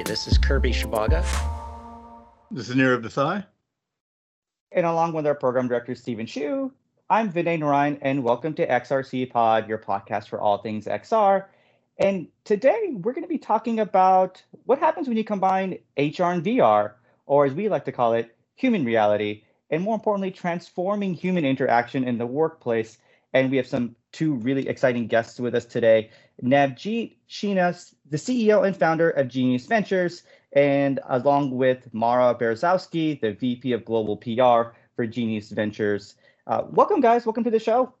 Hi, this is Kirby Shibaga. This is Nirav Desai. And along with our program director, Stephen Shu, I'm Vinay Narayan, and welcome to XRC Pod, your podcast for all things XR. And today we're going to be talking about what happens when you combine HR and VR, or as we like to call it, human reality, and more importantly, transforming human interaction in the workplace. And we have some two really exciting guests with us today. Navjeet Sheena, the CEO and founder of Genius Ventures, and along with Mara Berezowski, the VP of Global PR for Genius Ventures. Uh, welcome, guys. Welcome to the show.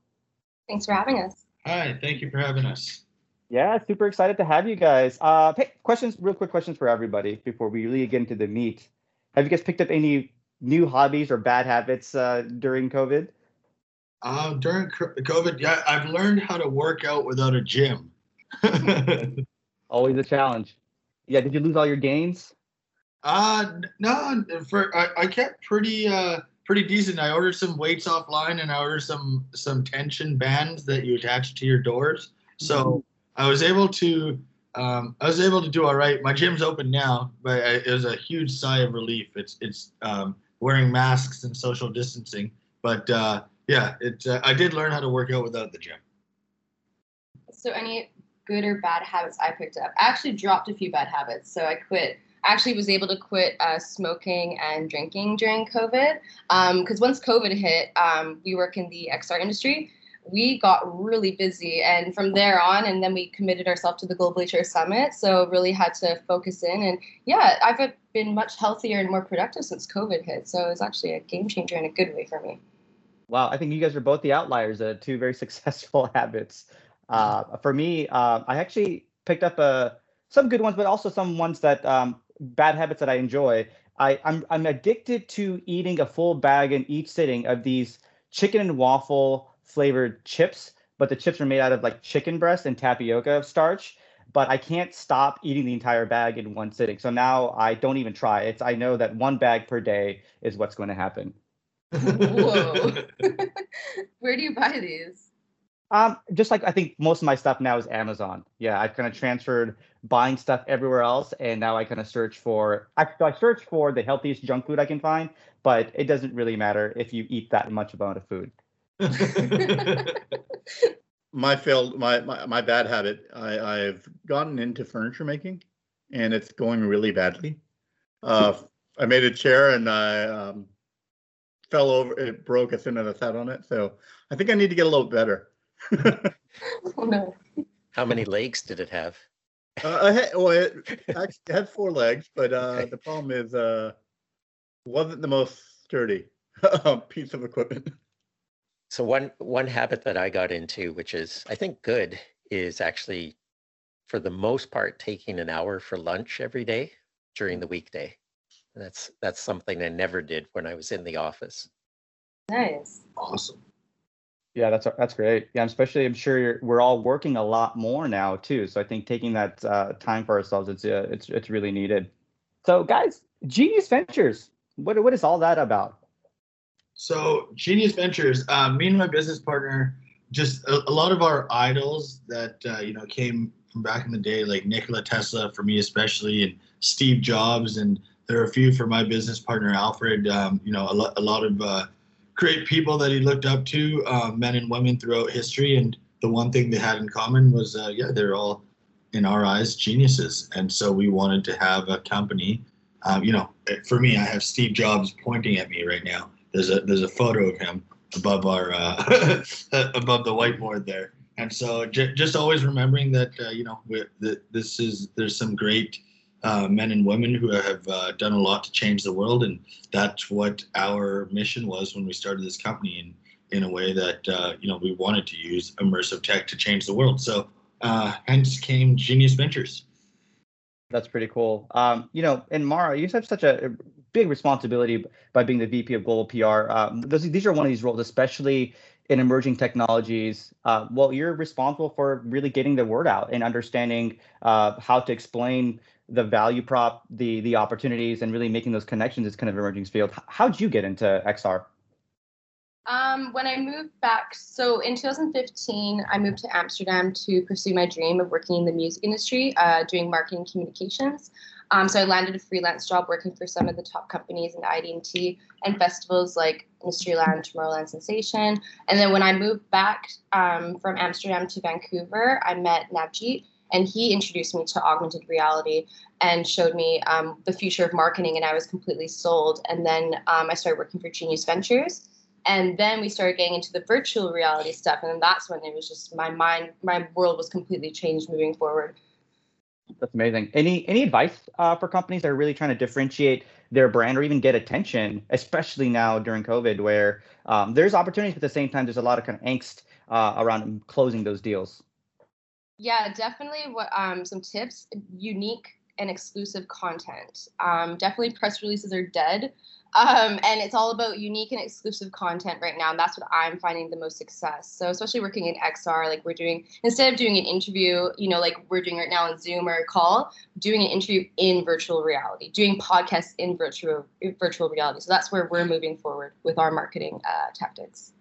Thanks for having us. Hi, thank you for having us. Yeah, super excited to have you guys. Uh, hey, questions, real quick questions for everybody before we really get into the meat. Have you guys picked up any new hobbies or bad habits uh, during COVID? Uh, during COVID, yeah, I've learned how to work out without a gym. Always a challenge. Yeah, did you lose all your gains? Uh no, for I, I kept pretty uh pretty decent. I ordered some weights offline and I ordered some some tension bands that you attach to your doors. So mm-hmm. I was able to um, I was able to do all right. My gym's open now, but I, it was a huge sigh of relief. It's it's um, wearing masks and social distancing, but uh, yeah, it uh, I did learn how to work out without the gym. So any good or bad habits I picked up? I actually dropped a few bad habits, so I quit. I actually was able to quit uh, smoking and drinking during COVID because um, once COVID hit, um, we work in the XR industry we got really busy and from there on and then we committed ourselves to the global hr summit so really had to focus in and yeah i've been much healthier and more productive since covid hit so it was actually a game changer in a good way for me wow i think you guys are both the outliers uh, two very successful habits uh, for me uh, i actually picked up uh, some good ones but also some ones that um, bad habits that i enjoy I, I'm, I'm addicted to eating a full bag in each sitting of these chicken and waffle flavored chips, but the chips are made out of like chicken breast and tapioca starch. But I can't stop eating the entire bag in one sitting. So now I don't even try. It's I know that one bag per day is what's going to happen. Whoa. Where do you buy these? Um, just like I think most of my stuff now is Amazon. Yeah, I've kind of transferred buying stuff everywhere else, and now I kind of search for. I, I search for the healthiest junk food I can find, but it doesn't really matter if you eat that much amount of food. my failed my, my my bad habit. I I've gotten into furniture making, and it's going really badly. Uh, I made a chair and I um, fell over. It broke as soon as I sat on it. So I think I need to get a little better. oh no! How many legs did it have? Uh, I had, well, it actually had four legs, but uh, the problem is, uh, wasn't the most sturdy piece of equipment. So one one habit that I got into, which is I think good, is actually for the most part taking an hour for lunch every day during the weekday. And that's that's something I never did when I was in the office. Nice. Awesome. Yeah, that's that's great. Yeah, especially I'm sure we're all working a lot more now too. So I think taking that uh, time for ourselves, it's uh, it's it's really needed. So guys, Genius Ventures, what what is all that about? So Genius Ventures, uh, me and my business partner, just a, a lot of our idols that uh, you know came from back in the day, like Nikola Tesla for me especially, and Steve Jobs, and there are a few for my business partner Alfred. Um, you know, a, lo- a lot of uh, great people that he looked up to, uh, men and women throughout history, and the one thing they had in common was, uh, yeah, they're all in our eyes geniuses, and so we wanted to have a company. Um, you know, for me, I have Steve Jobs pointing at me right now there's a there's a photo of him above our uh, above the whiteboard there. And so j- just always remembering that uh, you know this is there's some great uh, men and women who have uh, done a lot to change the world, and that's what our mission was when we started this company. In in a way that uh, you know we wanted to use immersive tech to change the world. So uh, hence came Genius Ventures. That's pretty cool. Um, you know, and Mara, you have such a big responsibility by being the VP of Global PR. Um, those, these are one of these roles, especially in emerging technologies. Uh, well, you're responsible for really getting the word out and understanding uh, how to explain the value prop, the the opportunities, and really making those connections is kind of emerging field. How'd you get into XR? Um, when I moved back, so in 2015, I moved to Amsterdam to pursue my dream of working in the music industry, uh, doing marketing communications. Um, so I landed a freelance job working for some of the top companies in ID&T and festivals like Mysteryland, Tomorrowland Sensation. And then when I moved back um, from Amsterdam to Vancouver, I met Navjeet and he introduced me to augmented reality and showed me um, the future of marketing and i was completely sold. And then um, i started working for genius ventures and then we started getting into the virtual reality stuff and that's when it was just my mind my world was completely changed moving forward. That's amazing. Any any advice uh, for companies that are really trying to differentiate their brand or even get attention especially now during covid where um, there's opportunities but at the same time there's a lot of kind of angst uh, around closing those deals yeah, definitely. What um, some tips? Unique and exclusive content. Um, definitely, press releases are dead, um, and it's all about unique and exclusive content right now. And that's what I'm finding the most success. So, especially working in XR, like we're doing instead of doing an interview, you know, like we're doing right now on Zoom or a call, doing an interview in virtual reality, doing podcasts in virtual virtual reality. So that's where we're moving forward with our marketing uh, tactics.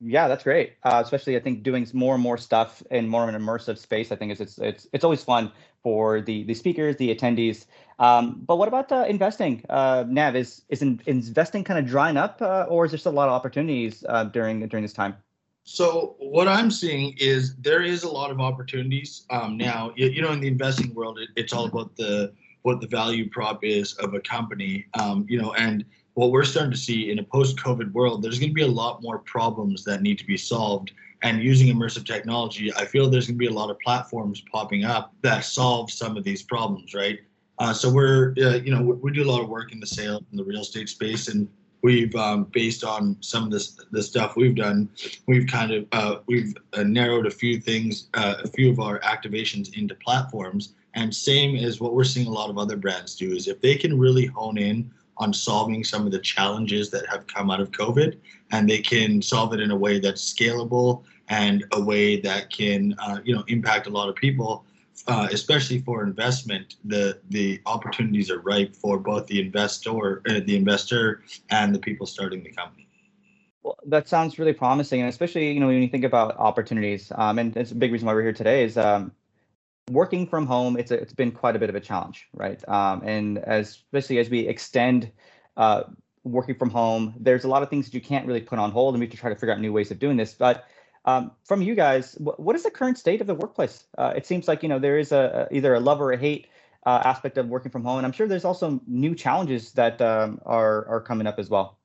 Yeah, that's great. Uh, especially, I think doing more and more stuff in more of an immersive space. I think is it's it's it's always fun for the the speakers, the attendees. Um, but what about uh, investing? Uh, Nav, is is in, investing kind of drying up, uh, or is there still a lot of opportunities uh, during during this time? So what I'm seeing is there is a lot of opportunities um, now. You, you, know, in the investing world, it, it's all about the what the value prop is of a company. Um, you know, and what we're starting to see in a post-COVID world, there's going to be a lot more problems that need to be solved. And using immersive technology, I feel there's going to be a lot of platforms popping up that solve some of these problems, right? Uh, so we're, uh, you know, we, we, do a lot of work in the sale in the real estate space, and we've um, based on some of this the stuff we've done, we've kind of uh, we've uh, narrowed a few things, uh, a few of our activations into platforms. And same as what we're seeing a lot of other brands do is if they can really hone in on solving some of the challenges that have come out of COVID, and they can solve it in a way that's scalable and a way that can, uh, you know, impact a lot of people. Uh, especially for investment, the the opportunities are ripe for both the investor, uh, the investor, and the people starting the company. Well, that sounds really promising, and especially you know when you think about opportunities, um, and it's a big reason why we're here today is um, working from home, it's a, it's been quite a bit of a challenge, right? Um, and as especially as we extend uh, working from home, there's a lot of things that you can't really put on hold, and we have to try to figure out new ways of doing this. But um, from you guys, wh- what is the current state of the workplace? Uh, it seems like you know there is a, a either a love or a hate uh, aspect of working from home, and I'm sure there's also new challenges that um, are are coming up as well.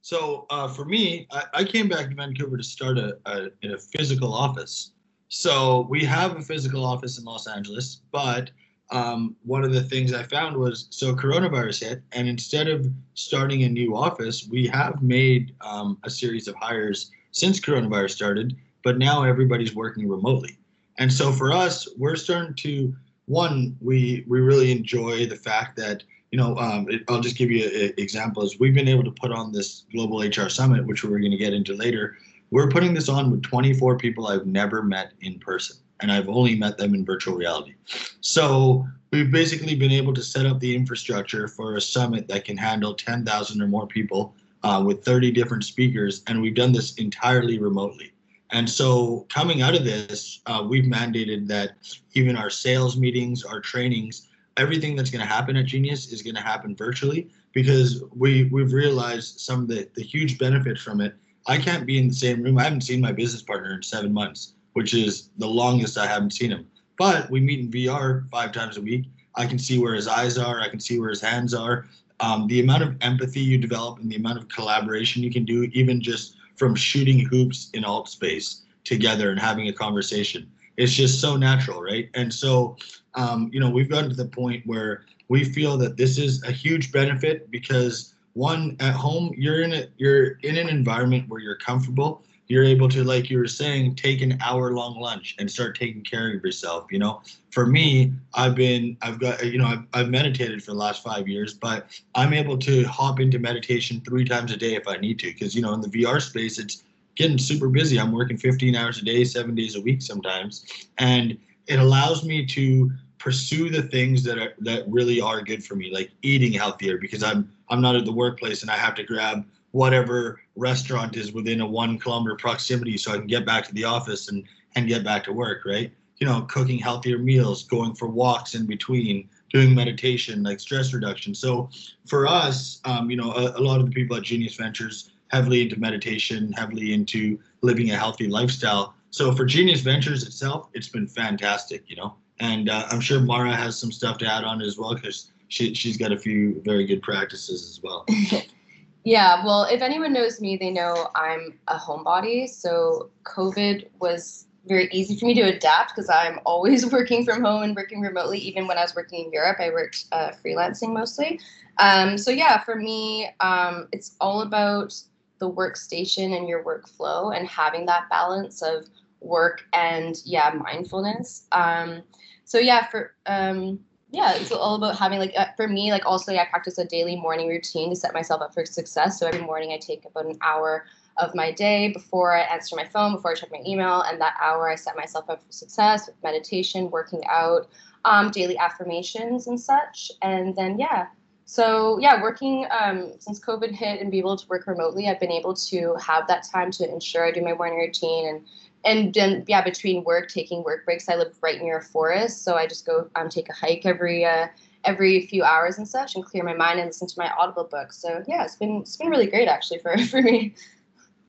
So uh, for me, I, I, came back to Vancouver to start a, a, in a physical office. So we have a physical office in Los Angeles, but um, one of the things I found was so coronavirus hit, and instead of starting a new office, we have made um, a series of hires since coronavirus started, but now everybody's working remotely. And so for us, we're starting to one, we we really enjoy the fact that you know, um, it, I'll just give you an example. Is we've been able to put on this global HR summit, which we're going to get into later, we're putting this on with 24 people I've never met in person, and I've only met them in virtual reality. So we've basically been able to set up the infrastructure for a summit that can handle 10,000 or more people uh, with 30 different speakers, and we've done this entirely remotely. And so, coming out of this, uh, we've mandated that even our sales meetings, our trainings, everything that's going to happen at Genius is going to happen virtually because we we've realized some of the the huge benefits from it I can't be in the same room. I haven't seen my business partner in seven months, which is the longest I haven't seen him. But we meet in VR five times a week. I can see where his eyes are. I can see where his hands are. Um, the amount of empathy you develop and the amount of collaboration you can do, even just from shooting hoops in AltSpace together and having a conversation, it's just so natural, right? And so, um, you know, we've gotten to the point where we feel that this is a huge benefit because one at home you're in a you're in an environment where you're comfortable. You're able to like you were saying take an hour long lunch and start taking care of yourself you know? For me i've been i've got you know I've, I've meditated for the last five years but i'm able to hop into meditation three times a day if i need to because you know in the vr space it's getting super busy. I'm working 15 hours a day seven days a week sometimes and it allows me to pursue the things that are that really are good for me like eating healthier because i'm i'm not at the workplace and i have to grab whatever restaurant is within a one kilometer proximity so i can get back to the office and and get back to work right you know cooking healthier meals going for walks in between doing meditation, like stress reduction. So for us, um, you know, a, a lot of the people at Genius Ventures heavily into meditation, heavily into living a healthy lifestyle. So for Genius Ventures itself, it's been fantastic, you know. And uh, I'm sure Mara has some stuff to add on as well because she she's got a few very good practices as well. yeah, well, if anyone knows me, they know I'm a homebody. So COVID was very easy for me to adapt because I'm always working from home and working remotely. Even when I was working in Europe, I worked uh, freelancing mostly. Um, so yeah, for me, um, it's all about the workstation and your workflow and having that balance of work and yeah mindfulness. Um, so yeah, for um, yeah, it's all about having like uh, for me like also I practice a daily morning routine to set myself up for success. So every morning I take about an hour of my day before I answer my phone, before I check my email, and that hour I set myself up for success with meditation, working out, um, daily affirmations and such. And then yeah, so yeah, working um, since COVID hit and be able to work remotely, I've been able to have that time to ensure I do my morning routine and and then yeah, between work, taking work breaks. I live right near a forest, so I just go um, take a hike every uh, every few hours and such, and clear my mind and listen to my Audible book. So yeah, it's been it's been really great actually for for me.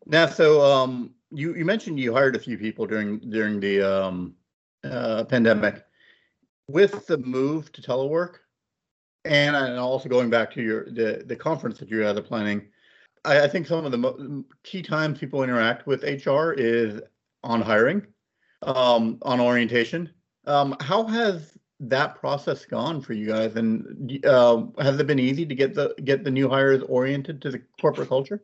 Now, so um, you you mentioned you hired a few people during during the um, uh, pandemic. With the move to telework, and, and also going back to your the the conference that you guys are planning, I, I think some of the key times people interact with HR is on hiring, um, on orientation. Um, how has that process gone for you guys, and uh, has it been easy to get the get the new hires oriented to the corporate culture?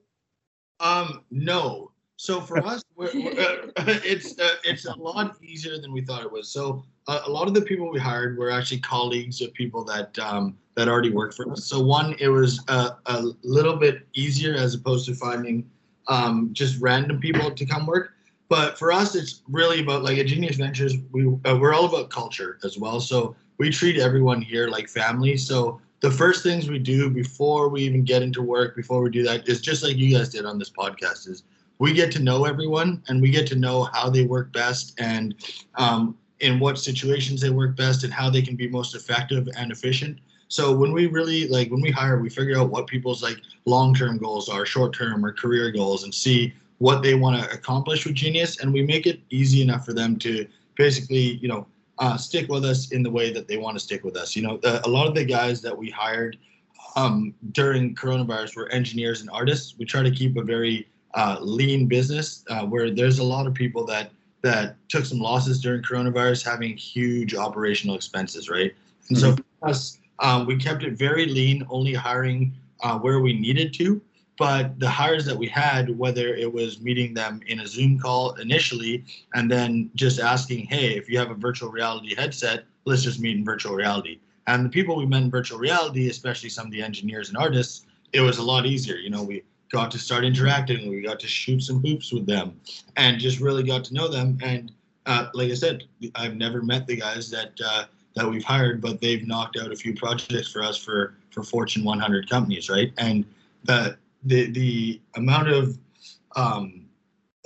Um, no. So for us, we're, we're, uh, it's uh, it's a lot easier than we thought it was. So uh, a lot of the people we hired were actually colleagues of people that um, that already worked for us. So one, it was a, a little bit easier as opposed to finding um, just random people to come work. But for us, it's really about like at Genius Ventures, we uh, we're all about culture as well. So we treat everyone here like family. So the first things we do before we even get into work, before we do that, is just like you guys did on this podcast, is we get to know everyone and we get to know how they work best and um, in what situations they work best and how they can be most effective and efficient. So when we really like when we hire, we figure out what people's like long-term goals are, short-term or career goals, and see what they want to accomplish with Genius, and we make it easy enough for them to basically, you know, uh, stick with us in the way that they want to stick with us. You know, the, a lot of the guys that we hired um, during coronavirus were engineers and artists. We try to keep a very uh, lean business uh, where there's a lot of people that that took some losses during coronavirus, having huge operational expenses, right? And mm-hmm. so for us, um, we kept it very lean, only hiring uh, where we needed to. But the hires that we had, whether it was meeting them in a Zoom call initially and then just asking, hey, if you have a virtual reality headset, let's just meet in virtual reality. And the people we met in virtual reality, especially some of the engineers and artists, it was a lot easier. You know, we got to start interacting, we got to shoot some hoops with them, and just really got to know them. And uh, like I said, I've never met the guys that uh, that we've hired, but they've knocked out a few projects for us for for Fortune 100 companies, right? And the the the amount of um,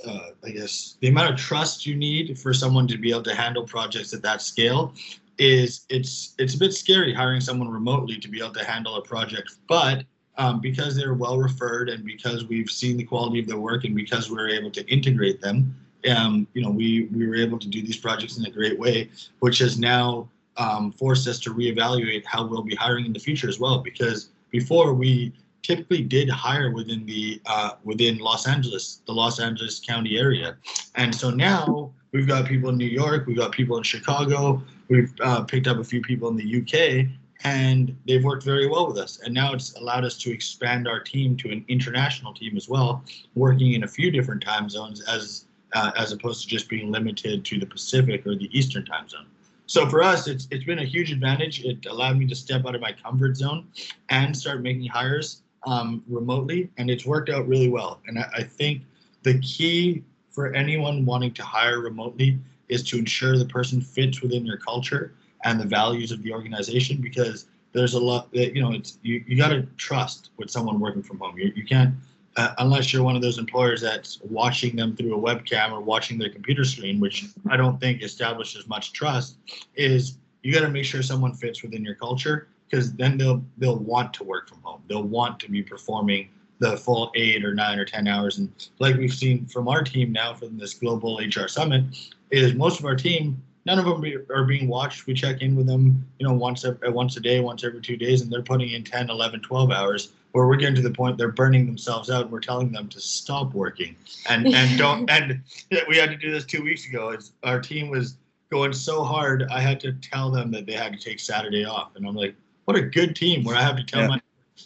uh, I guess the amount of trust you need for someone to be able to handle projects at that scale is it's it's a bit scary hiring someone remotely to be able to handle a project, but um, because they're well referred and because we've seen the quality of their work and because we're able to integrate them, um, you know, we we were able to do these projects in a great way, which has now um, forced us to reevaluate how we'll be hiring in the future as well. Because before we typically did hire within the uh, within Los Angeles, the Los Angeles County area, and so now we've got people in New York, we've got people in Chicago, we've uh, picked up a few people in the UK, and they've worked very well with us. And now it's allowed us to expand our team to an international team as well, working in a few different time zones as uh, as opposed to just being limited to the Pacific or the Eastern time zone. So for us, it's it's been a huge advantage. It allowed me to step out of my comfort zone and start making hires um, remotely, and it's worked out really well. And I, I think the key for anyone wanting to hire remotely is to ensure the person fits within your culture and the values of the organization because there's a lot that you know it's you, you got to trust with someone working from home you, you can't uh, unless you're one of those employers that's watching them through a webcam or watching their computer screen which i don't think establishes much trust is you got to make sure someone fits within your culture because then they'll they'll want to work from home. They'll want to be performing the full eight or nine or ten hours. And like we've seen from our team now from this global HR summit, is most of our team none of them are being watched. We check in with them, you know, once a, uh, once a day, once every two days, and they're putting in 10, 11, 12 hours where we're getting to the point they're burning themselves out and we're telling them to stop working and and don't and we had to do this two weeks ago it's, our team was going so hard i had to tell them that they had to take saturday off and i'm like what a good team where i have to tell yeah. my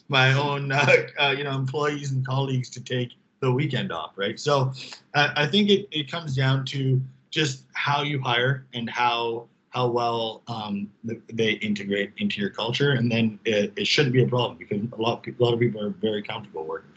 my own uh, uh, you know employees and colleagues to take the weekend off right so uh, i think it, it comes down to just how you hire and how how well um, they integrate into your culture, and then it, it shouldn't be a problem because a lot of people, a lot of people are very comfortable working.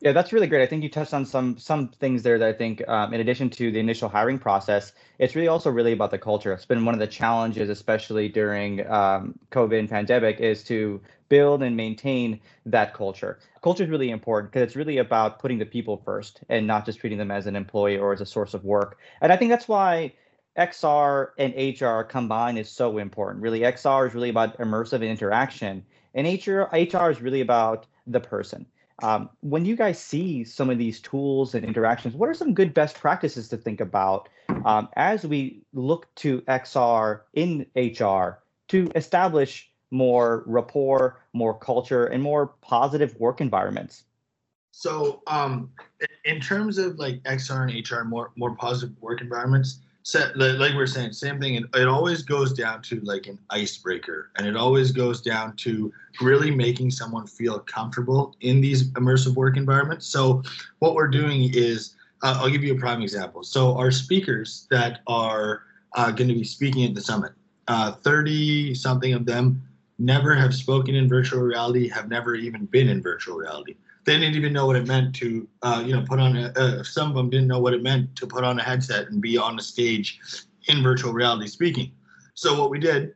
Yeah, that's really great. I think you touched on some some things there that I think, um, in addition to the initial hiring process, it's really also really about the culture. It's been one of the challenges, especially during um, COVID and pandemic, is to build and maintain that culture. Culture is really important because it's really about putting the people first and not just treating them as an employee or as a source of work. And I think that's why XR and HR combined is so important. Really, XR is really about immersive interaction, and HR HR is really about the person. Um, when you guys see some of these tools and interactions, what are some good best practices to think about um, as we look to XR in HR to establish more rapport, more culture, and more positive work environments? So, um, in terms of like XR and HR, more more positive work environments, like we're saying, same thing. It, it always goes down to like an icebreaker, and it always goes down to really making someone feel comfortable in these immersive work environments. So, what we're doing is, uh, I'll give you a prime example. So, our speakers that are uh, going to be speaking at the summit, 30 uh, something of them never have spoken in virtual reality, have never even been in virtual reality they didn't even know what it meant to, uh, you know, put on a, uh, some of them didn't know what it meant to put on a headset and be on a stage in virtual reality speaking. So what we did,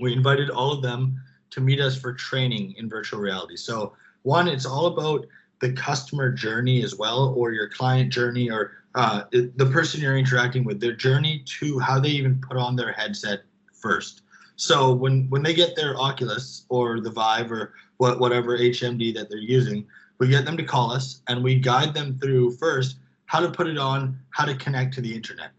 we invited all of them to meet us for training in virtual reality. So one, it's all about the customer journey as well, or your client journey, or uh, the person you're interacting with, their journey to how they even put on their headset first. So when when they get their Oculus or the Vive or what whatever HMD that they're using, we get them to call us and we guide them through first how to put it on, how to connect to the internet.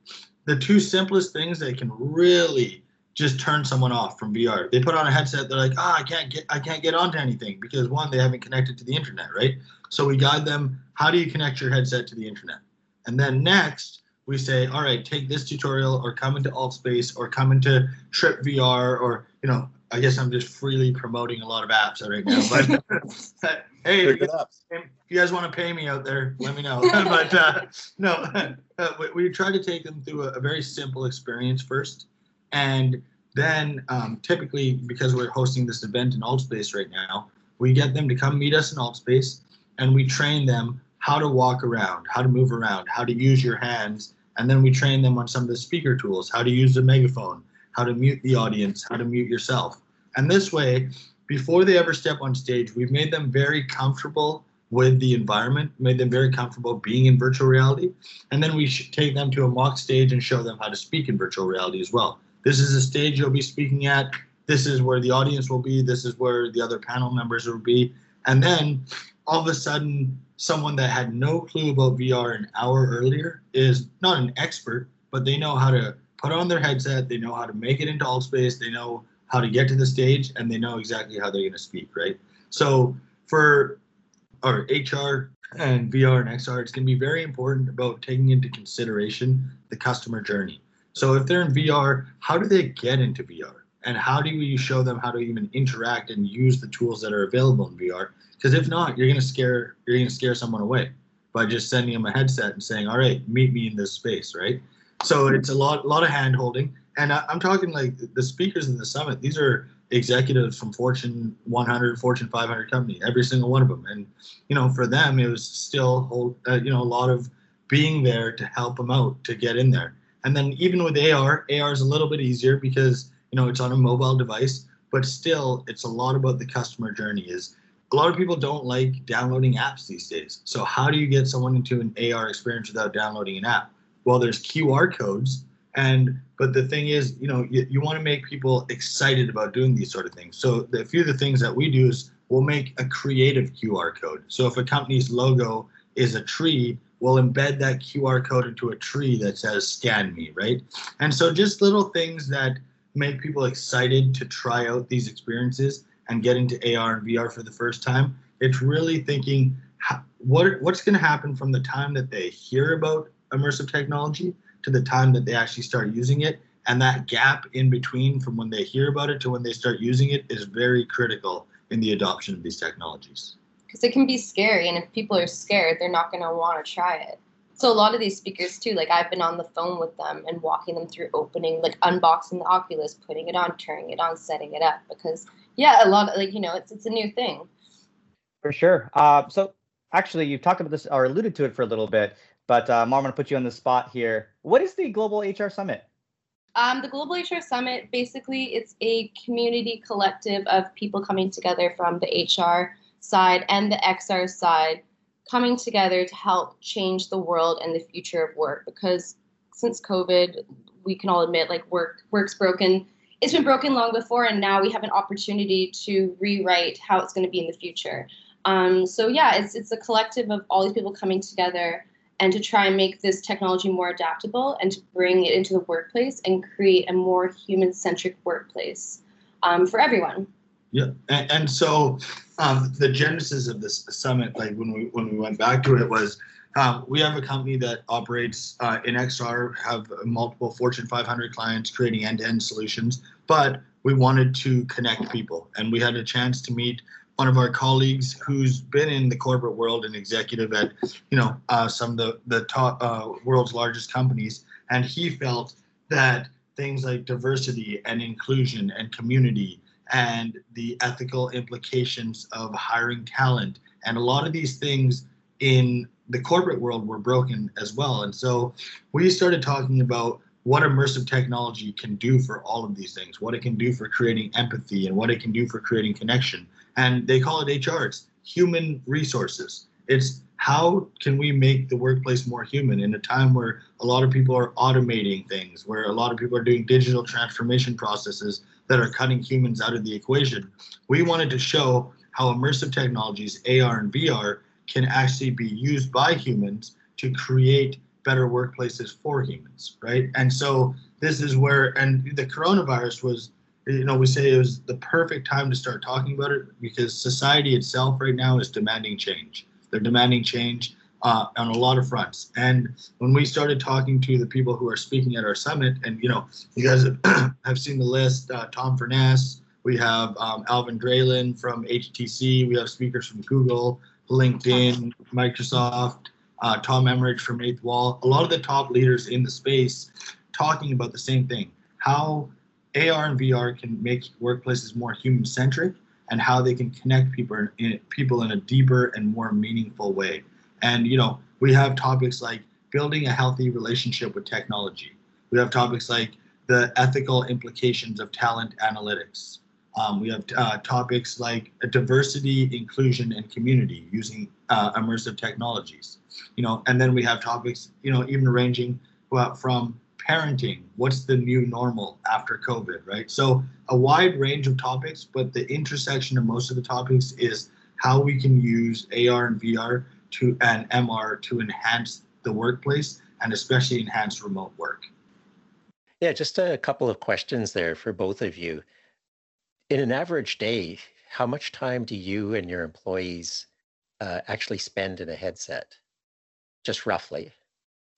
The two simplest things that can really just turn someone off from VR. They put on a headset, they're like, ah, oh, I can't get I can't get onto anything because one, they haven't connected to the internet, right? So we guide them, how do you connect your headset to the internet? And then next, we say, all right, take this tutorial or come into AltSpace or come into TRIPP VR or, you know, I guess I'm just freely promoting a lot of apps right now. But hey, if you, if you, guys want to pay me out there, let me know. but uh, no, uh, we, we, try to take them through a, a, very simple experience first, and then um, typically because we're hosting this event in AltSpace right now, we get them to come meet us in AltSpace, and we train them how to walk around, how to move around, how to use your hands, and then we train them on some of the speaker tools, how to use the megaphone how to mute the audience, how to mute yourself. And this way, before they ever step on stage, we've made them very comfortable with the environment, made them very comfortable being in virtual reality. And then we take them to a mock stage and show them how to speak in virtual reality as well. This is a stage you'll be speaking at. This is where the audience will be. This is where the other panel members will be. And then all of a sudden, someone that had no clue about VR an hour earlier is not an expert, but they know how to put on their headset. They know how to make it into AltSpace. They know how to get to the stage, and they know exactly how they're going to speak. Right. So for our HR and VR and XR, it's going to be very important about taking into consideration the customer journey. So if they're in VR, how do they get into VR? And how do you show them how to even interact and use the tools that are available in VR? Because if not, you're to scare you're to scare someone away by just sending them a headset and saying, "All right, meet me in this space," right? So it's a lot, lot of hand holding. And I, am talking like the speakers in the summit. These are executives from Fortune 100, Fortune 500 company, every single one of them. And you know, for them, it was still, uh, you know, a lot of being there to help them out to get in there. And then even with AR, AR is a little bit easier because you know it's on a mobile device, but still, it's a lot about the customer journey. Is a lot of people don't like downloading apps these days. So how do you get someone into an AR experience without downloading an app? Well, there's QR codes And but the thing is, you know, you, you want to make people excited about doing these sort of things. So the, a few of the things that we do is we'll make a creative QR code. So if a company's logo is a tree, we'll embed that QR code into a tree that says scan me, right? And so just little things that make people excited to try out these experiences and get into AR and VR for the first time. It's really thinking what what's going to happen from the time that they hear about immersive technology to the time that they actually start using it. And that gap in between from when they hear about it to when they start using it is very critical in the adoption of these technologies. Because it can be scary and if people are scared they're not going to want to try it. So a lot of these speakers too like i've been on the phone with them and walking them through opening like unboxing the oculus putting it on turning it on setting it up because yeah a lot of like you know it's, it's a new thing. For sure. Uh, so actually you've talked about this or alluded to it for a little bit but uh, Mom, I'm going to put you on the spot here. What is the Global HR Summit? Um, the Global HR Summit, basically, it's a community collective of people coming together from the HR side and the XR side, coming together to help change the world and the future of work. Because since COVID, we can all admit, like work work's broken. It's been broken long before, and now we have an opportunity to rewrite how it's going to be in the future. Um, so yeah, it's it's a collective of all these people coming together and to try and make this technology more adaptable and to bring it into the workplace and create a more human centric workplace um, for everyone. Yeah, and, and so um, the genesis of this summit, like when we when we went back to it, was um, we have a company that operates uh, in XR, have multiple Fortune 500 clients creating end-to-end solutions, but we wanted to connect people, and we had a chance to meet one of our colleagues who's been in the corporate world and executive at, you know, uh, some of the the top uh, world's largest companies, and he felt that things like diversity and inclusion and community and the ethical implications of hiring talent and a lot of these things in the corporate world were broken as well. And so we started talking about what immersive technology can do for all of these things, what it can do for creating empathy and what it can do for creating connection and they call it HR. It's human resources. It's how can we make the workplace more human in a time where a lot of people are automating things, where a lot of people are doing digital transformation processes that are cutting humans out of the equation. We wanted to show how immersive technologies, AR and VR, can actually be used by humans to create better workplaces for humans, right? And so this is where, and the coronavirus was you know, we say it was the perfect time to start talking about it because society itself right now is demanding change. They're demanding change uh, on a lot of fronts. And when we started talking to the people who are speaking at our summit, and you know, you guys have, seen the list: uh, Tom Furness, we have um, Alvin Graylin from HTC, we have speakers from Google, LinkedIn, Microsoft, uh, Tom Emrich from 8th Wall. A lot of the top leaders in the space talking about the same thing: how AR and VR can make workplaces more human centric and how they can connect people in, people in a deeper and more meaningful way. And you know, we have topics like building a healthy relationship with technology. We have topics like the ethical implications of talent analytics. Um, we have uh, topics like diversity, inclusion, and community using uh, immersive technologies. You know, and then we have topics, you know, even ranging from parenting, what's the new normal after COVID, right? So a wide range of topics, but the intersection of most of the topics is how we can use AR and VR to and MR to enhance the workplace and especially enhance remote work. Yeah, just a couple of questions there for both of you. In an average day, how much time do you and your employees uh, actually spend in a headset? Just roughly.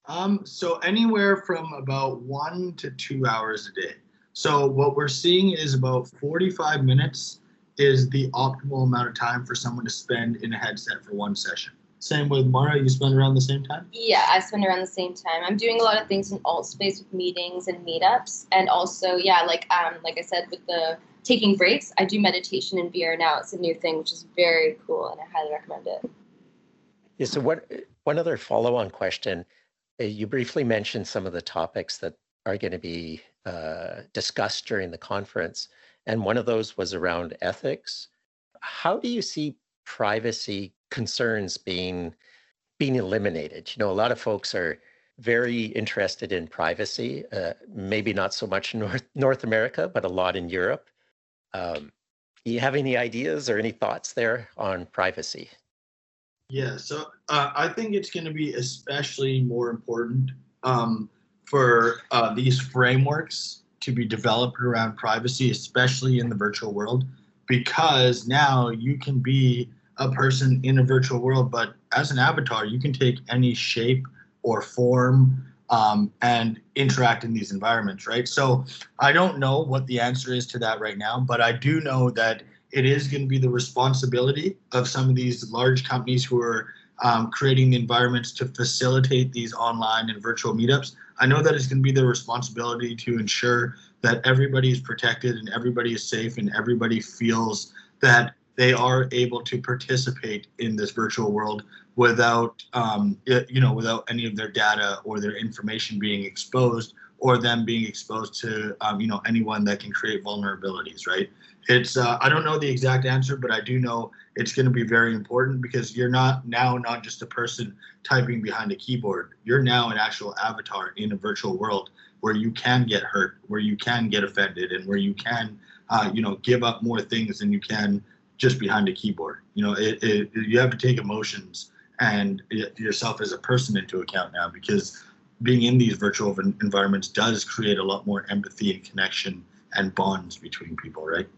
Um, so anywhere from about one to two hours a day. So what we're seeing is about 45 minutes is the optimal amount of time for someone to spend in a headset for one session. Same with Mara, you spend around the same time? Yeah, I spend around the same time. I'm doing a lot of things in Altspace with meetings and meetups. And also, yeah, like um, like I said, with the taking breaks, I do meditation in VR now. It's a new thing, which is very cool and I highly recommend it. Yeah, so what one other follow-on question uh, you briefly mentioned some of the topics that are going to be uh, discussed during the conference, and one of those was around ethics. How do you see privacy concerns being being eliminated? You know, a lot of folks are very interested in privacy. Uh, maybe not so much North North America, but a lot in Europe. Um, you have any ideas or any thoughts there on privacy? Yeah, so uh, I think it's going to be especially more important um, for uh, these frameworks to be developed around privacy, especially in the virtual world, because now you can be a person in a virtual world, but as an avatar, you can take any shape or form um, and interact in these environments, right? So I don't know what the answer is to that right now, but I do know that it is going to be the responsibility of some of these large companies who are um, creating the environments to facilitate these online and virtual meetups. I know that it's going to be their responsibility to ensure that everybody is protected and everybody is safe and everybody feels that they are able to participate in this virtual world without um, you know without any of their data or their information being exposed or them being exposed to um, you know anyone that can create vulnerabilities right? It's uh, i don't know the exact answer but i do know it's going to be very important because you're not now not just a person typing behind a keyboard. You're now an actual avatar in a virtual world where you can get hurt where you can get offended and where you can uh, you know give up more things than you can just behind a keyboard. You know it, it, you have to take emotions and yourself as a person into account now because being in these virtual environments does create a lot more empathy and connection and bonds between people right?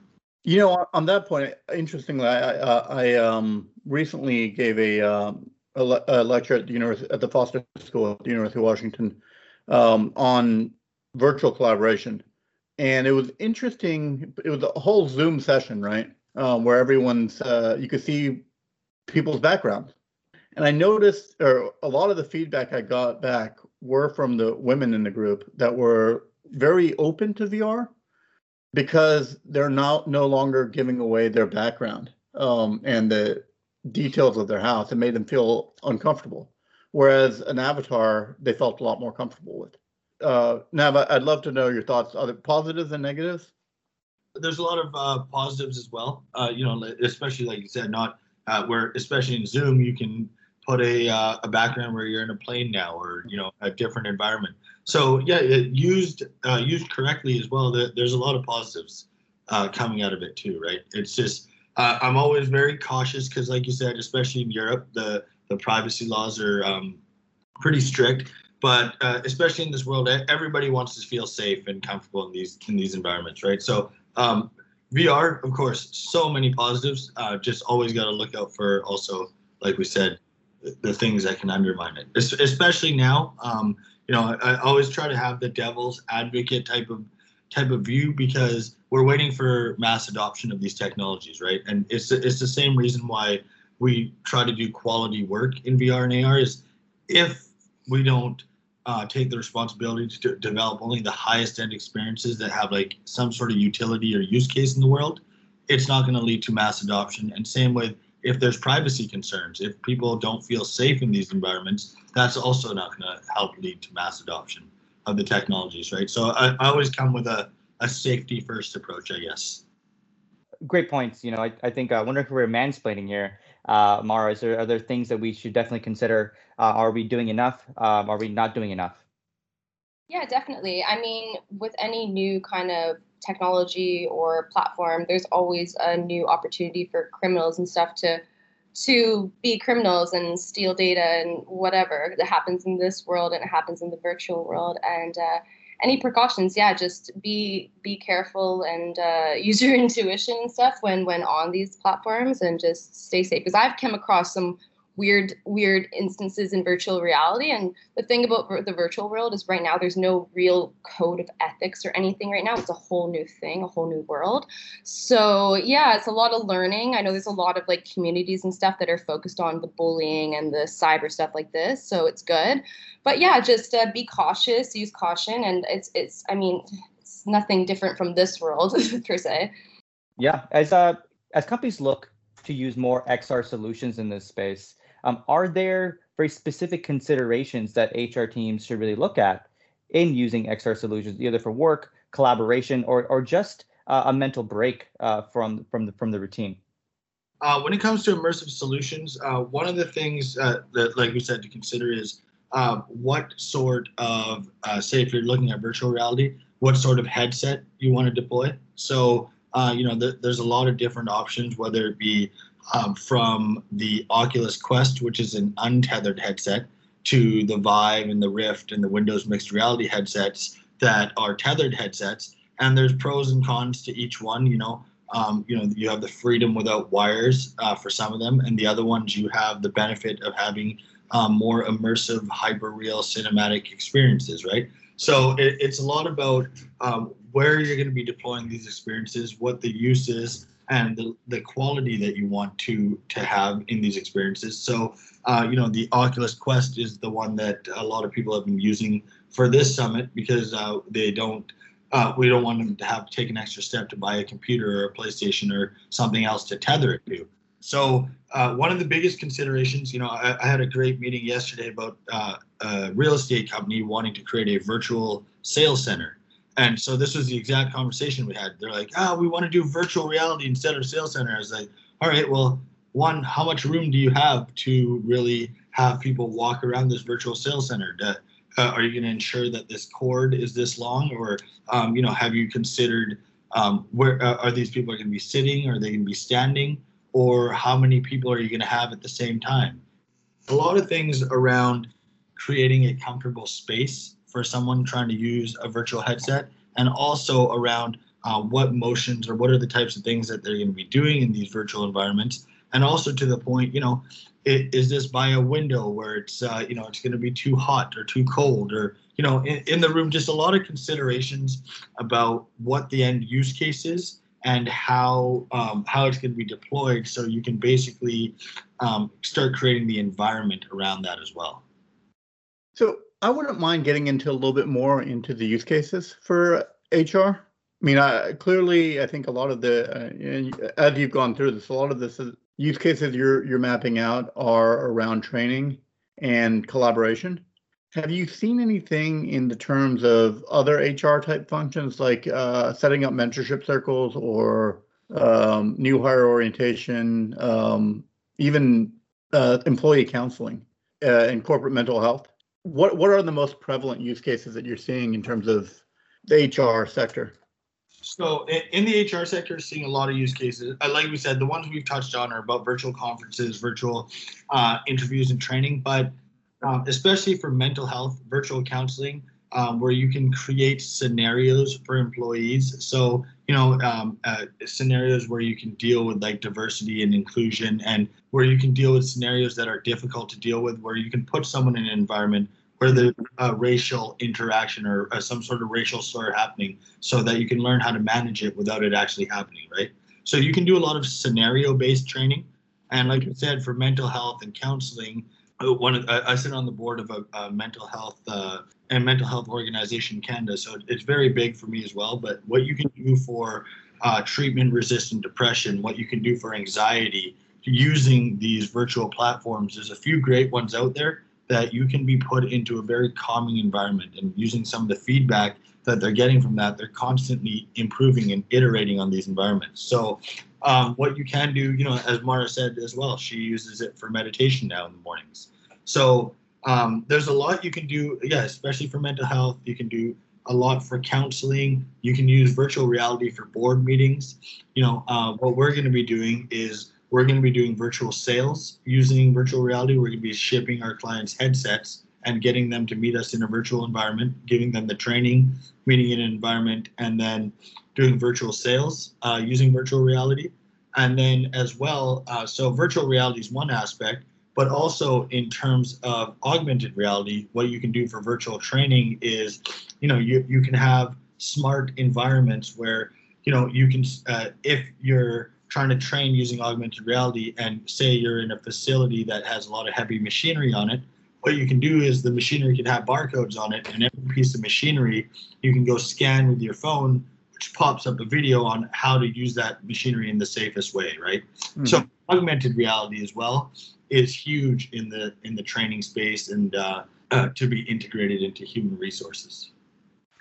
You know on that point interestingly i i, I um, recently gave a, um, a, le- a, lecture at the university at the foster school at the university of washington um, on virtual collaboration. And it was interesting it was a whole zoom session right um, where everyone's uh, you could see people's background. and I noticed, or a lot of the feedback I got back were from the women in the group that were very open to VR because they're now no longer giving away their background um, and the details of their house. It made them feel uncomfortable. Whereas an avatar, they felt a lot more comfortable with. Uh, I'd love to know your thoughts. Are there positives and negatives? There's a lot of uh, positives as well. Uh, you know, especially like you said, not uh, where especially in Zoom, you can put a uh, a background where you're in a plane now or you know a different environment. So yeah, used uh, used correctly as well. There's a lot of positives uh, coming out of it too, right? It's just I'm always very cautious because, like you said, especially in Europe, the the privacy laws are um, pretty strict. But especially in this world, everybody wants to feel safe and comfortable in these in these environments, right? So um, VR, of course, so many positives. Uh, just always got to look out for also, like we said, the things that can undermine it, especially now. Um, you know, I, I, always try to have the devil's advocate type of type of view because we're waiting for mass adoption of these technologies, right? And it's it's the same reason why we try to do quality work in VR and AR is if we don't uh, take the responsibility to develop only the highest end experiences that have like some sort of utility or use case in the world, it's not going to lead to mass adoption. And same with if there's privacy concerns, if people don't feel safe in these environments, that's also not going to help lead to mass adoption of the technologies, right? So I, I always come with a, a safety first approach, I guess. Great points. You know, I, I think I wonder if we're mansplaining here. Uh, Mara, is there other things that we should definitely consider? Uh, are we doing enough? Um, are we not doing enough? Yeah, definitely. I mean, with any new kind of technology or platform, there's always a new opportunity for criminals and stuff to to be criminals and steal data and whatever that happens in this world and it happens in the virtual world and uh, any precautions yeah just be be careful and uh, use your intuition and stuff when when on these platforms and just stay safe because i've come across some weird weird instances in virtual reality. And the thing about the virtual world is right now there's no real code of ethics or anything right now. It's a whole new thing a whole new world. So yeah it's a lot of learning. I know there's a lot of like communities and stuff that are focused on the bullying and the cyber stuff like this so it's good. But yeah just uh, be cautious use caution and it's it's i mean it's nothing different from this world per se. Yeah as uh as companies look to use more xr solutions in this space um, are there very specific considerations that HR teams should really look at in using XR solutions, either for work, collaboration, or or just uh, a mental break uh, from from the from the routine? Uh, when it comes to immersive solutions, uh, one of the things uh, that, like we said, to consider is uh, what sort of, uh, say, if you're looking at virtual reality, what sort of headset you want to deploy. So, you know, th- there's a lot of different options, whether it be um, from the Oculus Quest, which is an untethered headset, to the Vive and the Rift and the Windows mixed reality headsets that are tethered headsets. And there's pros and cons to each one. You know, um, you know, you have the freedom without wires uh, for some of them, and the other ones you have the benefit of having um, more immersive, hyper real cinematic experiences, right? So it, it's a lot about um, where you're going to be deploying these experiences, what the use is, and the, the quality that you want to to have in these experiences. So, uh, you know, the Oculus Quest is the one that a lot of people have been using for this summit because uh, they don't. Uh, we don't want them to have to take an extra step to buy a computer or a PlayStation or something else to tether it to. So uh, one of the biggest considerations, you know, I, I had a great meeting yesterday about uh, a real estate company wanting to create a virtual sales center. And so this was the exact conversation we had. They're like, oh, we want to do virtual reality instead of sales center. I was like, all right, well, one, how much room do you have to really have people walk around this virtual sales center? To, uh, are you going to ensure that this cord is this long, or um, you know, have you considered um, where uh, are these people going to be sitting? Are they going to be standing? or how many people are you going to have at the same time? A lot of things around creating a comfortable space for someone trying to use a virtual headset, and also around uh, what motions or what are the types of things that they're going to be doing in these virtual environments, and also to the point, you know, it, is this by a window where it's uh, you know it's going to be too hot or too cold or you know in, in the room just a lot of considerations about what the end use case is and how um, how it's going to be deployed so you can basically um, start creating the environment around that as well. So i wouldn't mind getting into a little bit more into the use cases for hr i mean I, clearly i think a lot of the uh, as you've gone through this a lot of this is, use cases you're you're mapping out are around training and collaboration have you seen anything in the terms of other HR type functions like uh, setting up mentorship circles or um, new hire orientation, um, even uh, employee counseling uh, and corporate mental health? What what are the most prevalent use cases that you're seeing in terms of the HR sector? So in the HR sector, seeing a lot of use cases. Uh, like we said, the ones we've touched on are about virtual conferences, virtual uh, interviews, and training. But um, especially for mental health virtual counseling, um, where you can create scenarios for employees. So, you know, um, uh, scenarios where you can deal with like diversity and inclusion, and where you can deal with scenarios that are difficult to deal with, where you can put someone in an environment where there's a racial interaction or uh, some sort of racial slur happening, so that you can learn how to manage it without it actually happening, right? So you can do a lot of scenario-based training, and like I said, for mental health and counseling, uh, one I, I sit on the board of a, a mental health uh, and mental health organization Canada, so it's very big for me as well. But what you can do for uh, treatment-resistant depression, what you can do for anxiety, using these virtual platforms, there's a few great ones out there that you can be put into a very calming environment and using some of the feedback that they're getting from that, they're constantly improving and iterating on these environments. So um, what you can do, you know, as Mara said as well, she uses it for meditation now in the mornings. So um, there's a lot you can do, yeah, especially for mental health. You can do a lot for counseling. You can use virtual reality for board meetings. You know, uh, what we're going to be doing is we're going to be doing virtual sales using virtual reality. We're going to be shipping our clients headsets and getting them to meet us in a virtual environment, giving them the training, meeting in an environment, and then doing virtual sales uh, using virtual reality. And then as well, uh, so virtual reality is one aspect, but also in terms of augmented reality, what you can do for virtual training is, you know, you, you can have smart environments where, you know, you can, uh, if you're trying to train using augmented reality and say you're in a facility that has a lot of heavy machinery on it, what you can do is the machinery can have barcodes on it and every piece of machinery you can go scan with your phone pops up a video on how to use that machinery in the safest way right mm-hmm. so augmented reality as well is huge in the in the training space and uh, uh, to be integrated into human resources.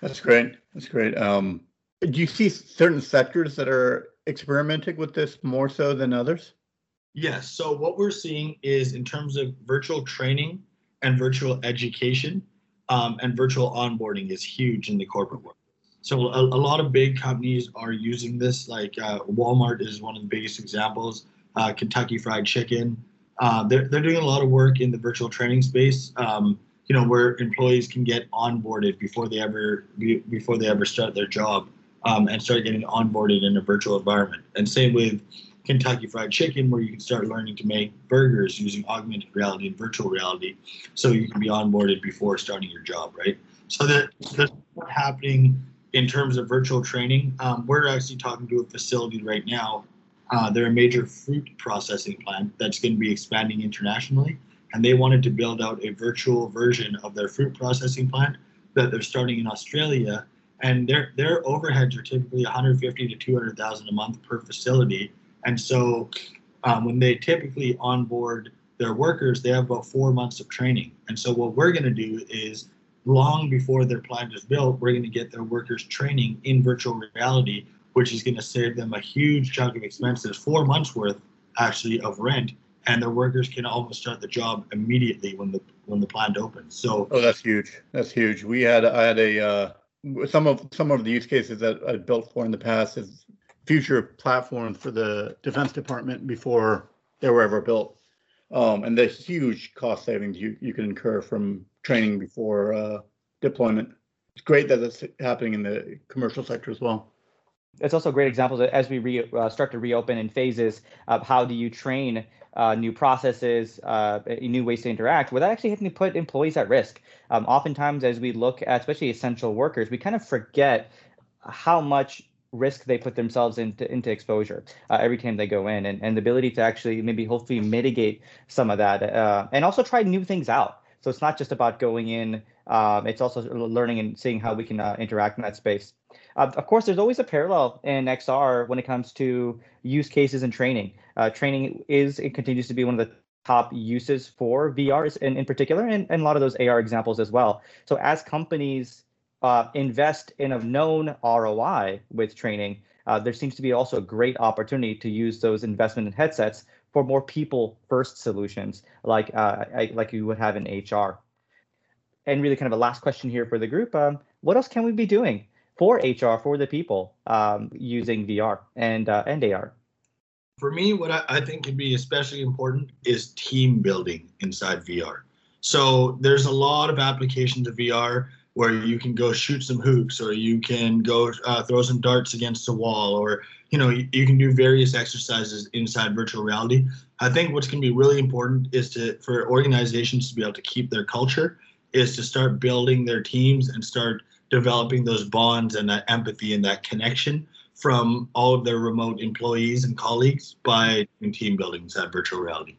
That's great. That's great. Um, do you see certain sectors that are experimenting with this more so than others? Yes. So what we're seeing is in terms of virtual training, and virtual education um, and virtual onboarding is huge in the corporate world. So a, a lot of big companies are using this. Like uh, Walmart is one of the biggest examples. Uh, Kentucky Fried Chicken. Uh, they're they're doing a lot of work in the virtual training space. Um, you know where employees can get onboarded before they ever be, before they ever start their job um, and start getting onboarded in a virtual environment. And same with Kentucky Fried Chicken, where you can start learning to make burgers using augmented reality and virtual reality, so you can be onboarded before starting your job, right? So that that's happening in terms of virtual training. Um, we're actually talking to a facility right now. Uh, they're a major fruit processing plant that's going to be expanding internationally, and they wanted to build out a virtual version of their fruit processing plant that they're starting in Australia. And their their overheads are typically 150 to 200,000 a month per facility and so um, when they typically onboard their workers, they have about four months of training. And so what we're going to do is long before their plant is built, we're going to get their workers training in virtual reality, which is going to save them a huge chunk of expenses, four months worth actually of rent. And their workers can almost start the job immediately when the when the plant opens. So oh, that's huge. That's huge. We had I had a uh, some of some of the use cases that I built for in the past is future platforms for the Defense Department before they were ever built. Um, and the huge cost savings you, you can incur from training before uh, deployment. It's great that that's happening in the commercial sector as well. It's also great examples as we re, uh, start to reopen in phases of how do you train uh, new processes, uh, new ways to interact without actually having to put employees at risk. Um, oftentimes, as we look at especially essential workers, we kind of forget how much risk they put themselves into into exposure uh, every time they go in and, and the ability to actually maybe hopefully mitigate some of that uh, and also try new things out so it's not just about going in um, it's also learning and seeing how we can uh, interact in that space. Uh, of course there's always a parallel in xr when it comes to use cases and training. Uh, training is it continues to be one of the top uses for vr in, in particular and, and a lot of those ar examples as well. So as companies uh, invest in a known ROI with training, uh, there seems to be also a great opportunity to use those investment in headsets for more people first solutions like uh, like you would have in HR. And really, kind of a last question here for the group: um, What else can we be doing for HR for the people um, using VR and uh, and AR? For me, what I, I think can be especially important is team building inside VR. So there's a lot of applications of VR where you can go shoot some hoops or you can go uh, throw some darts against a wall or you know you, you, can do various exercises inside virtual reality. I think what's going to be really important is to for organizations to be able to keep their culture is to start building their teams and start developing those bonds and that empathy and that connection from all of their remote employees and colleagues by team building inside virtual reality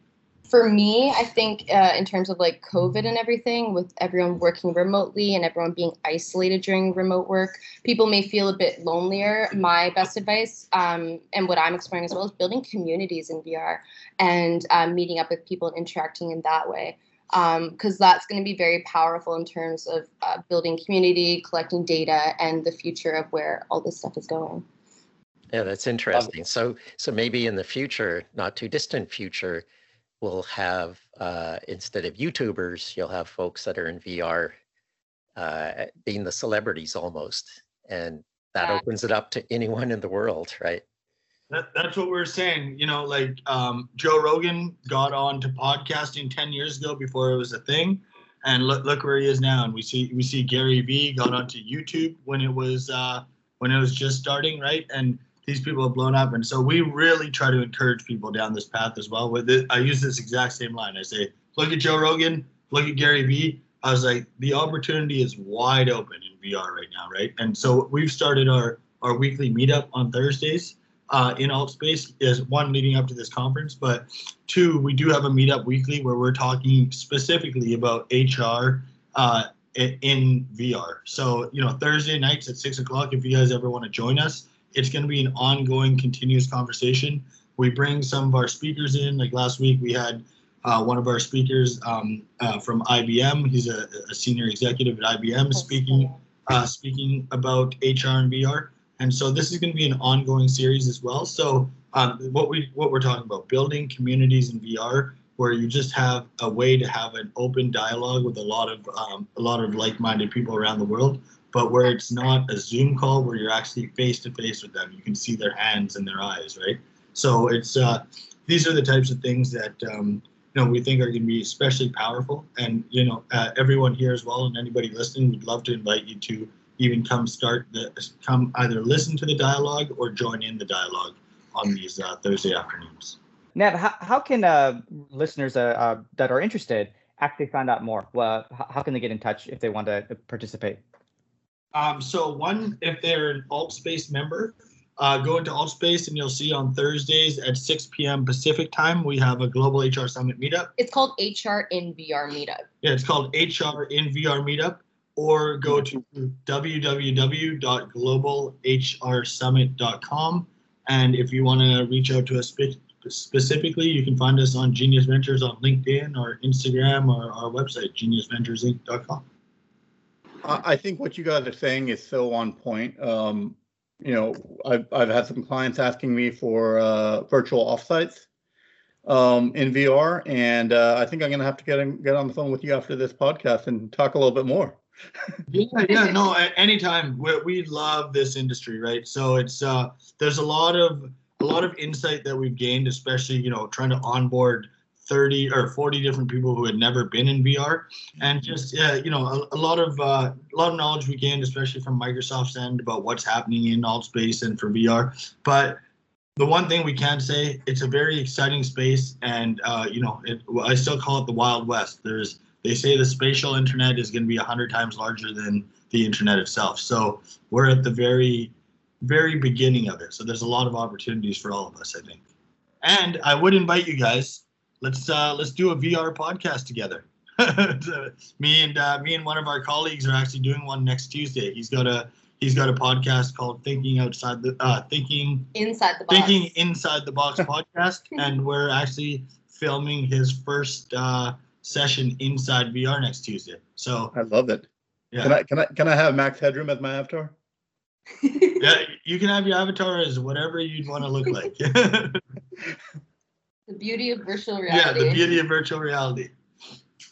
for me, I think uh, in terms of like COVID and everything, with everyone working remotely and everyone being isolated during remote work, people may feel a bit lonelier. My best advice um, and what I'm exploring as well is building communities in VR and um, meeting up with people and interacting in that way. Because um, that's going to be very powerful in terms of uh, building community, collecting data, and the future of where all this stuff is going. Yeah, that's interesting. So, so maybe in the future, not too distant future, will have uh, instead of YouTubers, you'll have folks that are in VR uh, being the celebrities almost, and that yeah. opens it up to anyone in the world, right? That, that's what we're saying. You know, like um, Joe Rogan got on to podcasting ten years ago before it was a thing, and look look where he is now. And we see we see Gary Vee got onto YouTube when it was uh, when it was just starting, right? And these people have blown up. And so we really try to encourage people down this path as well. With it, I use this exact same line. I say, look at Joe Rogan, look at Gary Vee. I was like, the opportunity is wide open in VR right now, right? And so we've started our our weekly meetup on Thursdays uh, in AltSpace is one leading up to this conference, but two, we do have a meetup weekly where we're talking specifically about HR uh, in VR. So you know Thursday nights at six o'clock, if you guys ever want to join us, it's going to be an ongoing, continuous conversation. We bring some of our speakers in. Like last week, we had uh, one of our speakers um, uh, from IBM. He's a, a, senior executive at IBM speaking uh, speaking about HR and VR. And so this is going to be an ongoing series as well. So um, what we what we're talking about building communities in VR where you just have a way to have an open dialogue with a lot of um, a lot of like-minded people around the world but where it's not a zoom call where you're actually face to face with them you can see their hands and their eyes right so it's uh, these are the types of things that um, you know we think are going to be especially powerful and you know uh, everyone here as well and anybody listening we'd love to invite you to even come start the come either listen to the dialogue or join in the dialogue on these uh, thursday afternoons Nav, how, how can uh, listeners uh, uh, that are interested actually find out more? Well, how can they get in touch if they want to participate? Um, so one, if they're an AltSpace member, uh, go into AltSpace and you'll see on Thursdays at 6 p.m. Pacific time, we have a Global HR Summit meetup. It's called HR in VR meetup. Yeah, it's called HR in VR meetup or go to www.globalhrsummit.com. And if you want to reach out to us spe- specifically, you can find us on Genius Ventures on LinkedIn or Instagram or our website, geniusventuresinc.com. I think what you guys are saying is so on point. Um, you know, I've, I've had some clients asking me for uh, virtual offsites um, in VR, and uh, I think I'm going to have to get in, get on the phone with you after this podcast and talk a little bit more. yeah, yeah, no, anytime. We, we love this industry, right? So it's uh, there's a lot of a lot of insight that we've gained, especially you know trying to onboard 30 or 40 different people who had never been in VR, and just uh, you know a, a lot of uh, a lot of knowledge we gained, especially from Microsoft's end about what's happening in AltSpace and for VR. But the one thing we can say, it's a very exciting space, and uh, you know, it, I still call it the Wild West. There's they say the spatial internet is going to be 100 times larger than the internet itself. So we're at the very, very beginning of it. So there's a lot of opportunities for all of us, I think. And I would invite you guys. Let's uh, let's do a VR podcast together. me and uh, me and one of our colleagues are actually doing one next Tuesday. He's got a he's got a podcast called Thinking Outside the uh, Thinking Inside the box. Thinking Inside the Box podcast, and we're actually filming his first uh, session inside VR next Tuesday. So I love it. yeah, Can I can I can I have Max Headroom as my avatar? yeah, you can have your avatar as whatever you'd want to look like. yeah, the beauty of virtual reality. Yeah, the beauty of virtual reality.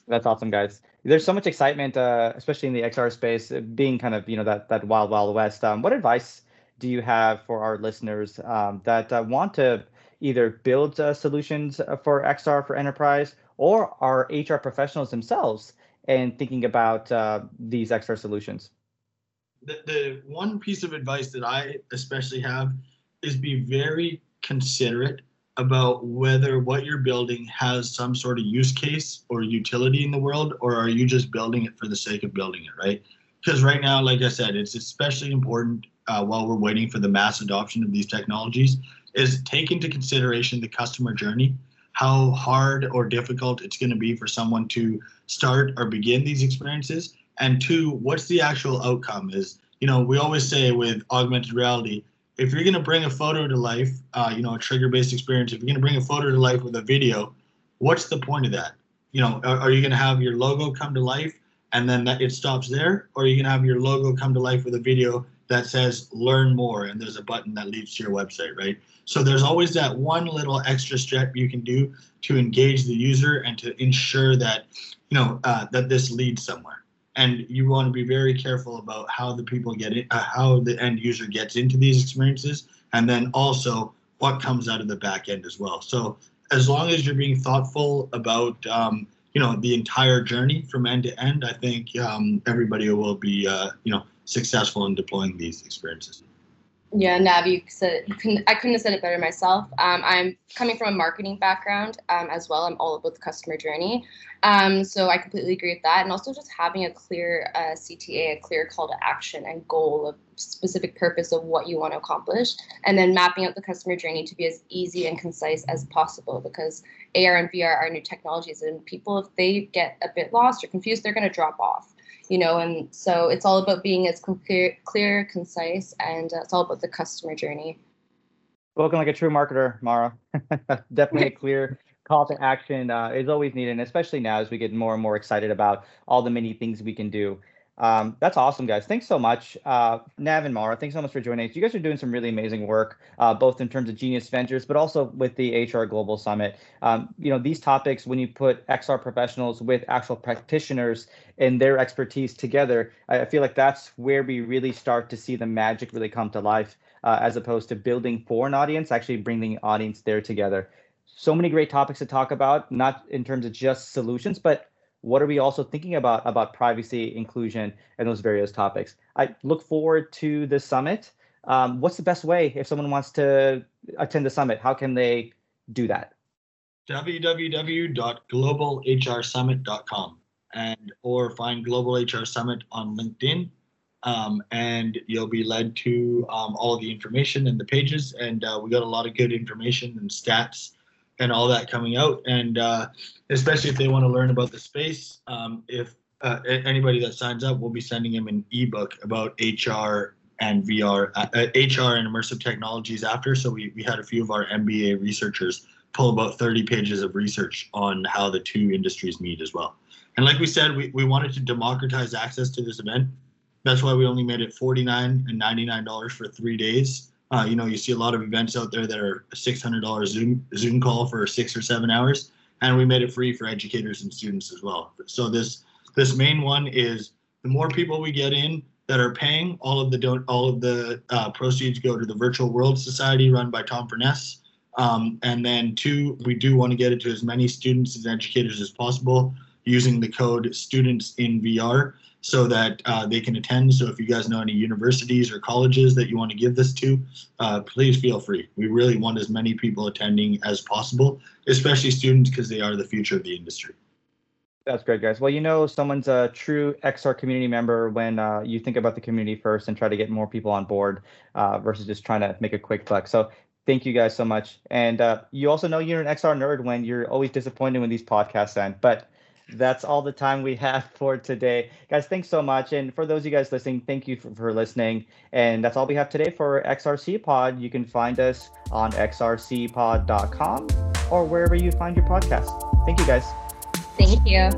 That's awesome, guys. There's so much excitement, uh, especially in the XR space, uh, being kind of you know that that wild wild west. Um, what advice do you have for our listeners um, that uh, want to either build uh, solutions uh, for XR for enterprise or are HR professionals themselves and thinking about uh, these XR solutions? the, the one piece of advice that I especially have is be very considerate about whether what you're building has some sort of use case or utility in the world, or are you just building it for the sake of building it, right? Because right now, like I said, it's especially important uh, while we're waiting for the mass adoption of these technologies, is take into consideration the customer journey, how hard or difficult it's going to be for someone to start or begin these experiences, and two, what's the actual outcome? Is you know we always say with augmented reality, if you're going to bring a photo to life, uh, you know a trigger-based experience, if you're going to bring a photo to life with a video, what's the point of that? You know, are, are you going to have your logo come to life and then that it stops there, or are you going to have your logo come to life with a video that says learn more and there's a button that leads to your website, right? So there's always that one little extra step you can do to engage the user and to ensure that you know uh, that this leads somewhere and you want to be very careful about how the people get it, uh, how the end user gets into these experiences, and then also what comes out of the back end as well. So as long as you're being thoughtful about um, you know the entire journey from end to end, I think um, everybody will be uh, you know successful in deploying these experiences. Yeah, Nav, you said couldn't, I couldn't have said it better myself. Um, I'm coming from a marketing background um, as well. I'm all about the customer journey, um, so I completely agree with that. And also just having a clear uh, CTA, a clear call to action and goal of specific purpose of what you want to accomplish, and then mapping out the customer journey to be as easy and concise as possible. Because AR and VR are new technologies, and people, if they get a bit lost or confused, they're going to drop off you know and so it's all about being as clear clear concise and uh, it's all about the customer journey Spoken like a true marketer, Mara. Definitely a clear call to action uh, is always needed, and especially now as we get more and more excited about all the many things we can do. Um, that's awesome, guys. Thanks so much. Uh, Nav and Mara, thanks so much for joining us. You guys are doing some really amazing work, uh, both in terms of Genius Ventures, but also with the HR Global Summit. Um, you know, these topics, when you put XR professionals with actual practitioners and their expertise together, I feel like that's where we really start to see the magic really come to life, uh, as opposed to building for an audience, actually bringing the audience there together. So many great topics to talk about, not in terms of just solutions, but what are we also thinking about about privacy, inclusion, and those various topics? I look forward to the summit. Um, what's the best way if someone wants to attend the summit? How can they do that? www.globalhrsummit.com and or find Global HR Summit on LinkedIn. Um, and you'll be led to um, all the information and the pages. And uh, we got a lot of good information and stats and all that coming out. And uh, especially if they want to learn about the space, um, if uh, anybody that signs up, we'll be sending them an ebook about HR and VR, uh, HR and immersive technologies after. So we, we had a few of our MBA researchers pull about 30 pages of research on how the two industries meet as well. And like we said, we, we wanted to democratize access to this event. That's why we only made it 49 and $99 for three days. Uh, you know, you see a lot of events out there that are a $600 Zoom Zoom call for six or seven hours, and we made it free for educators and students as well. So this this main one is the more people we get in that are paying, all of the don't all of the uh, proceeds go to the Virtual World Society run by Tom Furness. Um, and then two, we do want to get it to as many students and educators as possible using the code students in VR so that uh, they can attend. So if you guys know any universities or colleges that you want to give this to, uh, please feel free. We really want as many people attending as possible, especially students because they are the future of the industry. That's great, guys. Well, you know, someone's a true XR community member when uh, you think about the community first and try to get more people on board uh, versus just trying to make a quick buck. So thank you guys so much. And uh, you also know you're an XR nerd when you're always disappointed when these podcasts end. But that's all the time we have for today. Guys, thanks so much. And for those of you guys listening, thank you for, for listening. And that's all we have today for XRC Pod. You can find us on xrcpod.com or wherever you find your podcast. Thank you guys. Thank you.